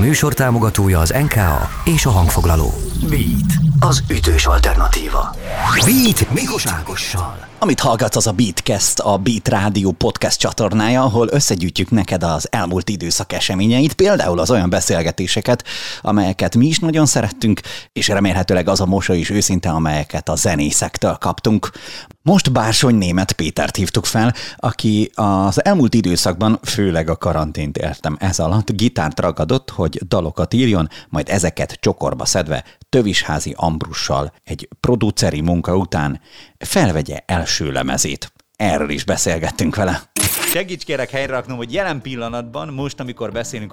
műsor támogatója az NKA és a hangfoglaló. Beat, az ütős alternatíva. Beat Mikos Ágossal. Amit hallgatsz, az a Beatcast, a Beat Rádió podcast csatornája, ahol összegyűjtjük neked az elmúlt időszak eseményeit, például az olyan beszélgetéseket, amelyeket mi is nagyon szerettünk, és remélhetőleg az a mosoly is őszinte, amelyeket a zenészektől kaptunk. Most Bársony német Pétert hívtuk fel, aki az elmúlt időszakban, főleg a karantént értem ez alatt, gitárt ragadott, hogy dalokat írjon, majd ezeket csokorba szedve Tövisházi Ambrussal egy produceri munka után felvegye első lemezét. Erről is beszélgettünk vele. Segíts kérek helyre raknom, hogy jelen pillanatban, most amikor beszélünk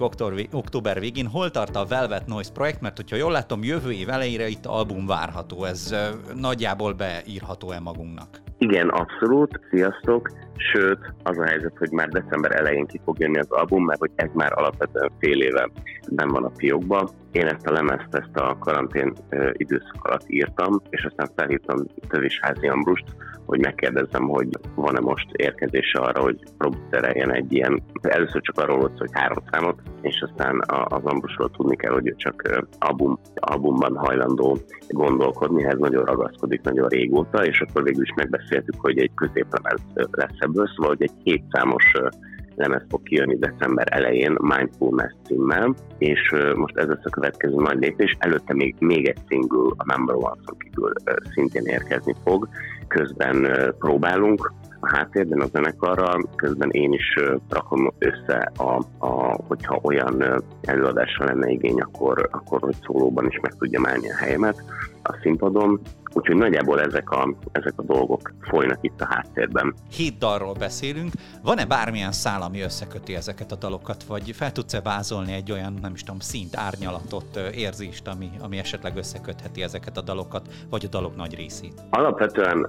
október végén, hol tart a Velvet Noise projekt, mert hogyha jól látom, jövő év elejére itt album várható. Ez nagyjából beírható-e magunknak? Igen, abszolút. Sziasztok! Sőt, az a helyzet, hogy már december elején ki fog jönni az album, mert hogy ez már alapvetően fél éve ben van a fiókban. Én ezt a lemezt, ezt a karantén időszak alatt írtam, és aztán felhívtam Tövisházi Ambrust, hogy megkérdezzem, hogy van-e most érkezése arra, hogy producereljen egy ilyen, először csak arról volt, hogy három számot, és aztán az Ambrusról tudni kell, hogy csak album, albumban hajlandó gondolkodni, ez nagyon ragaszkodik nagyon régóta, és akkor végül is megbeszéltük, hogy egy középlemez lesz ebből, szóval hogy egy két számos lemez fog kijönni december elején Mindfulness címmel, és most ez lesz a következő nagy lépés. Előtte még, még egy single, a Number One Song kívül szintén érkezni fog. Közben próbálunk, a háttérben a zenekarral, közben én is rakom össze, a, a, hogyha olyan előadásra lenne igény, akkor, akkor hogy szólóban is meg tudjam állni a helyemet a színpadon. Úgyhogy nagyjából ezek a, ezek a dolgok folynak itt a háttérben. Hét dalról beszélünk. Van-e bármilyen szál, ami összeköti ezeket a dalokat, vagy fel tudsz-e vázolni egy olyan, nem is tudom, szint, árnyalatot, érzést, ami, ami esetleg összekötheti ezeket a dalokat, vagy a dalok nagy részét? Alapvetően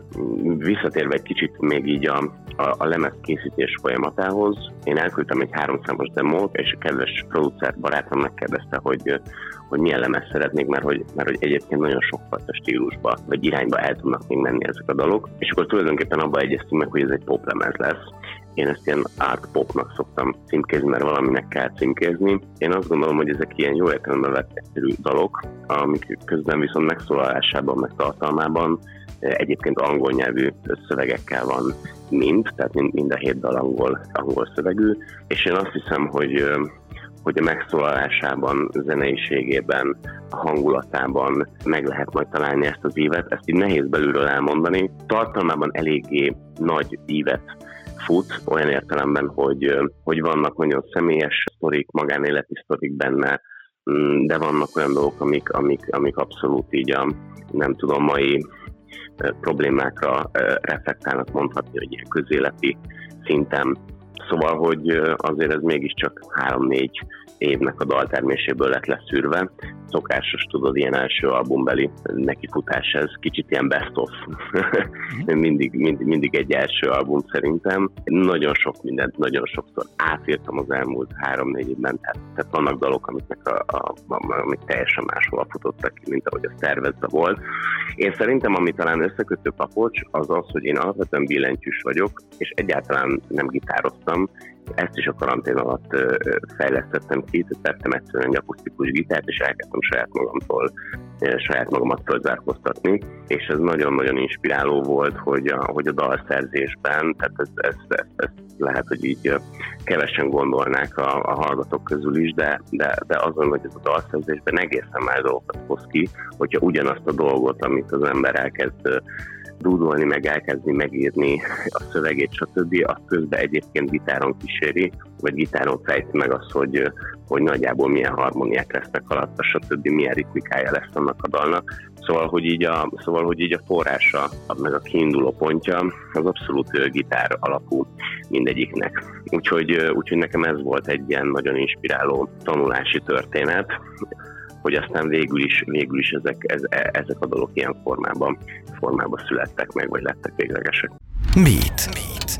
visszatérve egy kicsit még így a, a, a lemez készítés folyamatához, én elküldtem egy háromszámos demót, és a kedves producer barátom megkérdezte, hogy hogy milyen lemez szeretnék, mert hogy, mert hogy egyébként nagyon sokfajta stílusba vagy irányba el tudnak még menni ezek a dalok. És akkor tulajdonképpen abba egyeztünk meg, hogy ez egy poplemez lesz. Én ezt ilyen art popnak szoktam címkézni, mert valaminek kell címkézni. Én azt gondolom, hogy ezek ilyen jó értelemben vett egyszerű dalok, amik közben viszont megszólalásában, meg tartalmában egyébként angol nyelvű szövegekkel van mind, tehát mind a hét dal angol, angol szövegű, és én azt hiszem, hogy hogy a megszólalásában, zeneiségében, hangulatában meg lehet majd találni ezt az ívet. Ezt így nehéz belülről elmondani. Tartalmában eléggé nagy ívet fut, olyan értelemben, hogy, hogy vannak nagyon személyes sztorik, magánéleti sztorik benne, mm, de vannak olyan dolgok, amik, amik, amik abszolút így a, nem tudom, mai problémákra reflektálnak mondhatni, hogy ilyen közéleti szinten Szóval, hogy azért ez mégiscsak három-négy évnek a dalterméséből lett leszűrve. Szokásos, tudod, ilyen első albumbeli nekifutás, ez kicsit ilyen best of. Mhm. mindig, mindig, mindig egy első album szerintem. Nagyon sok mindent, nagyon sokszor átírtam az elmúlt három-négy évben, tehát, tehát vannak dalok, amiknek a, a, a, amik teljesen máshol futottak ki, mint ahogy a tervezve volt. Én szerintem, ami talán összekötő papocs, az az, hogy én alapvetően billentyűs vagyok, és egyáltalán nem gitároztam, ezt is a karantén alatt fejlesztettem ki, tettem egyszerűen egy akusztikus gitárt, és elkezdtem saját magamtól saját magamat fölzárkóztatni, és ez nagyon-nagyon inspiráló volt, hogy a, hogy a dalszerzésben, tehát ez, ez, ez, ez lehet, hogy így kevesen gondolnák a, a hallgatók közül is, de, de, de azon, hogy ez a dalszerzésben egészen más dolgokat hoz ki, hogyha ugyanazt a dolgot, amit az ember elkezd dúdolni, meg elkezdni megírni a szövegét, stb. Azt közben egyébként gitáron kíséri, vagy gitáron fejti meg azt, hogy, hogy nagyjából milyen harmóniák lesznek alatta, stb. milyen ritmikája lesz annak a dalnak. Szóval, hogy így a, szóval, hogy így a forrása, meg a kiinduló pontja az abszolút gitár alapú mindegyiknek. Úgyhogy, úgyhogy nekem ez volt egy ilyen nagyon inspiráló tanulási történet hogy aztán végül is, végül is ezek, ez, ezek a dolgok ilyen formában, formában születtek meg, vagy lettek véglegesek. Mit? Mit?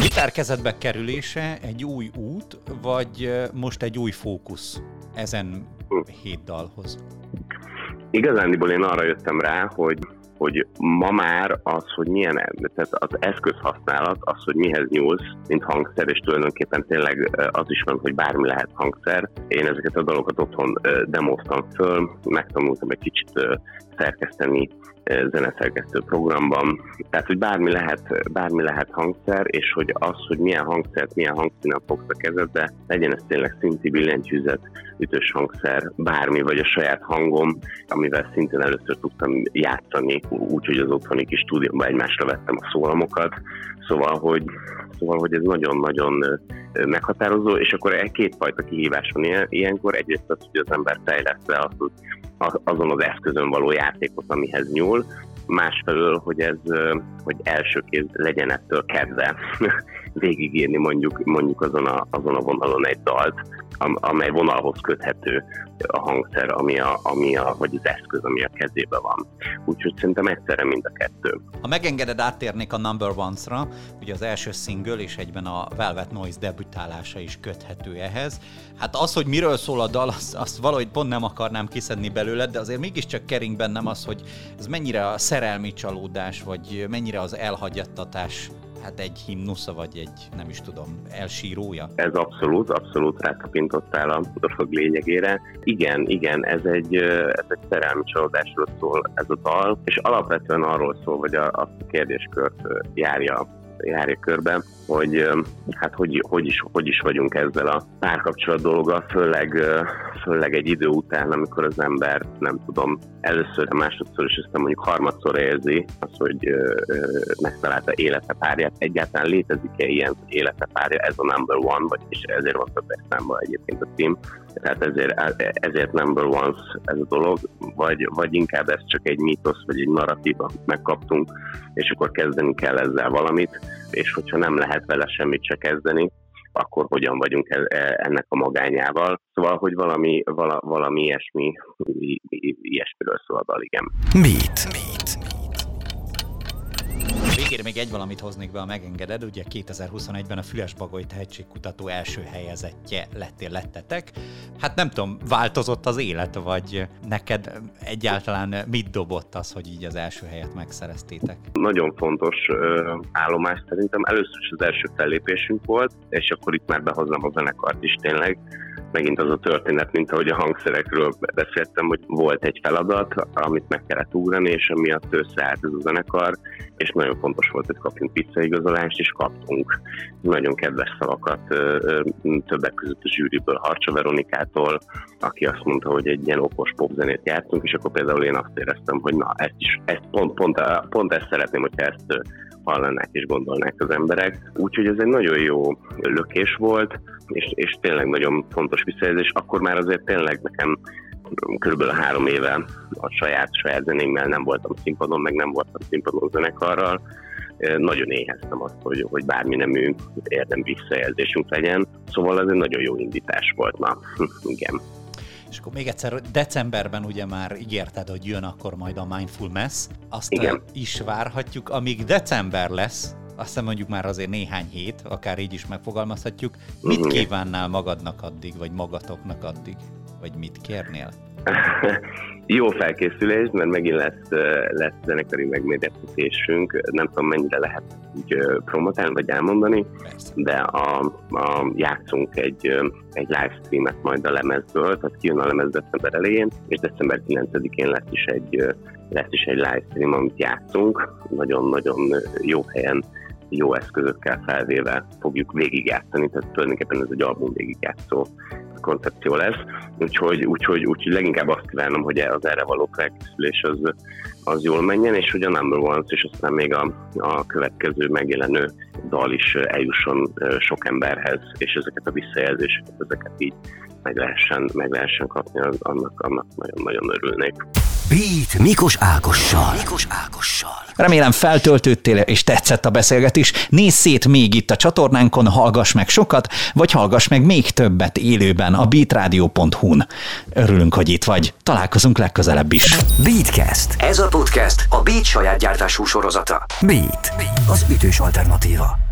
Gitár kezedbe kerülése egy új út, vagy most egy új fókusz ezen hm. hét dalhoz? Igazándiból én arra jöttem rá, hogy hogy ma már az, hogy milyen, tehát az eszközhasználat, az, hogy mihez nyúlsz, mint hangszer, és tulajdonképpen tényleg az is van, hogy bármi lehet hangszer. Én ezeket a dolgokat otthon demoztam föl, megtanultam egy kicsit szerkeszteni zeneszerkesztő programban. Tehát, hogy bármi lehet, bármi lehet hangszer, és hogy az, hogy milyen hangszert, milyen hangszínen fogsz a kezedbe, legyen ez tényleg szinti billentyűzet, ütős hangszer, bármi, vagy a saját hangom, amivel szintén először tudtam játszani, úgyhogy az otthoni kis stúdióban egymásra vettem a szólamokat, szóval, hogy, szóval, hogy ez nagyon-nagyon meghatározó, és akkor egy kétfajta kihívás van ilyenkor. Egyrészt az, hogy az ember fejleszte azt, azon az eszközön való játékot, amihez nyúl, másfelől, hogy ez hogy első kéz legyen ettől kedve végigírni mondjuk, mondjuk azon, a, azon a vonalon egy dalt, amely vonalhoz köthető a hangszer, ami a, ami a, vagy az eszköz, ami a kezében van. Úgyhogy szerintem egyszerre mind a kettő. Ha megengeded, áttérnék a Number Ones-ra, ugye az első single és egyben a Velvet Noise debütálása is köthető ehhez. Hát az, hogy miről szól a dal, azt, azt valahogy pont nem akarnám kiszedni belőle, de azért mégiscsak kering bennem az, hogy ez mennyire a szerelmi csalódás, vagy mennyire az elhagyattatás hát egy himnusza, vagy egy, nem is tudom, elsírója? Ez abszolút, abszolút rátapintottál a dolog lényegére. Igen, igen, ez egy, ez egy szerelmi csalódásról szól ez a dal, és alapvetően arról szól, hogy a, a kérdéskört járja járja körbe, hogy hát hogy, hogy, is, hogy is vagyunk ezzel a párkapcsolat dolga, főleg, főleg egy idő után, amikor az ember nem tudom, először, másodszor és aztán mondjuk harmadszor érzi az, hogy megtalálta élete párját. Egyáltalán létezik-e ilyen élete párja, ez a number one, vagy és ezért van több számban egyébként a cím. Tehát ezért, ezért number one ez a dolog, vagy, vagy inkább ez csak egy mítosz, vagy egy narratív, amit megkaptunk, és akkor kezdeni kell ezzel valamit, és hogyha nem lehet vele semmit se kezdeni, akkor hogyan vagyunk e, e, ennek a magányával. Szóval, hogy valami, vala, valami ilyesmi, ilyesmiről szól a dal, igen. Mit? Mit? Végére még egy valamit hoznék be, a megengeded. Ugye 2021-ben a Füles Bagoly tehetségkutató első helyezettje lettél, lettetek. Hát nem tudom, változott az élet, vagy neked egyáltalán mit dobott az, hogy így az első helyet megszereztétek? Nagyon fontos ö, állomás szerintem. Először is az első fellépésünk volt, és akkor itt már behoznám a zenekart is tényleg megint az a történet, mint ahogy a hangszerekről beszéltem, hogy volt egy feladat, amit meg kellett ugrani, és amiatt összeállt ez a zenekar, és nagyon fontos volt, hogy kapjunk visszaigazolást, és kaptunk nagyon kedves szavakat többek között a zsűriből, Harcsa Veronikától, aki azt mondta, hogy egy ilyen okos popzenét jártunk, és akkor például én azt éreztem, hogy na, ezt is, ezt pont, pont, pont ezt szeretném, hogyha ezt hallanák és gondolnák az emberek. Úgyhogy ez egy nagyon jó lökés volt, és, és tényleg nagyon fontos visszajelzés. Akkor már azért tényleg nekem körülbelül három éve a saját, saját zenémmel nem voltam színpadon, meg nem voltam színpadon zenekarral, nagyon éheztem azt, hogy, hogy bármi nemű érdem visszajelzésünk legyen. Szóval ez egy nagyon jó indítás volt, na, igen. És akkor még egyszer, decemberben ugye már ígérted, hogy jön akkor majd a Mindful Mess. Azt Igen. is várhatjuk, amíg december lesz, aztán mondjuk már azért néhány hét, akár így is megfogalmazhatjuk. Mit uh-huh. kívánnál magadnak addig, vagy magatoknak addig? Vagy mit kérnél? Jó felkészülés, mert megint lesz, lesz zenekari megmérdeztetésünk. Nem tudom, mennyire lehet így promotálni, vagy elmondani, Persze. de a, a, játszunk egy, egy livestreamet majd a lemezből, tehát kijön a lemez december elején, és december 9-én lesz is egy, lesz is egy livestream, amit játszunk. Nagyon-nagyon jó helyen jó eszközökkel felvéve fogjuk végigjátszani, tehát tulajdonképpen ez egy album végigjátszó koncepció lesz, úgyhogy, úgyhogy, úgyhogy leginkább azt kívánom, hogy az erre való felkészülés az, az jól menjen, és hogy a Number Ones, és aztán még a, a következő megjelenő dal is eljusson sok emberhez, és ezeket a visszajelzéseket, ezeket így meg lehessen, meg lehessen kapni, annak, annak nagyon-nagyon örülnék. Beat Mikos Ákossal. Mikos Ákossal. Remélem feltöltődtél és tetszett a beszélgetés. Nézz szét még itt a csatornánkon, hallgass meg sokat, vagy hallgass meg még többet élőben a beatradio.hu-n. Örülünk, hogy itt vagy. Találkozunk legközelebb is. Beatcast. Ez a podcast a Beat saját gyártású sorozata. Beat. Beat. Az ütős alternatíva.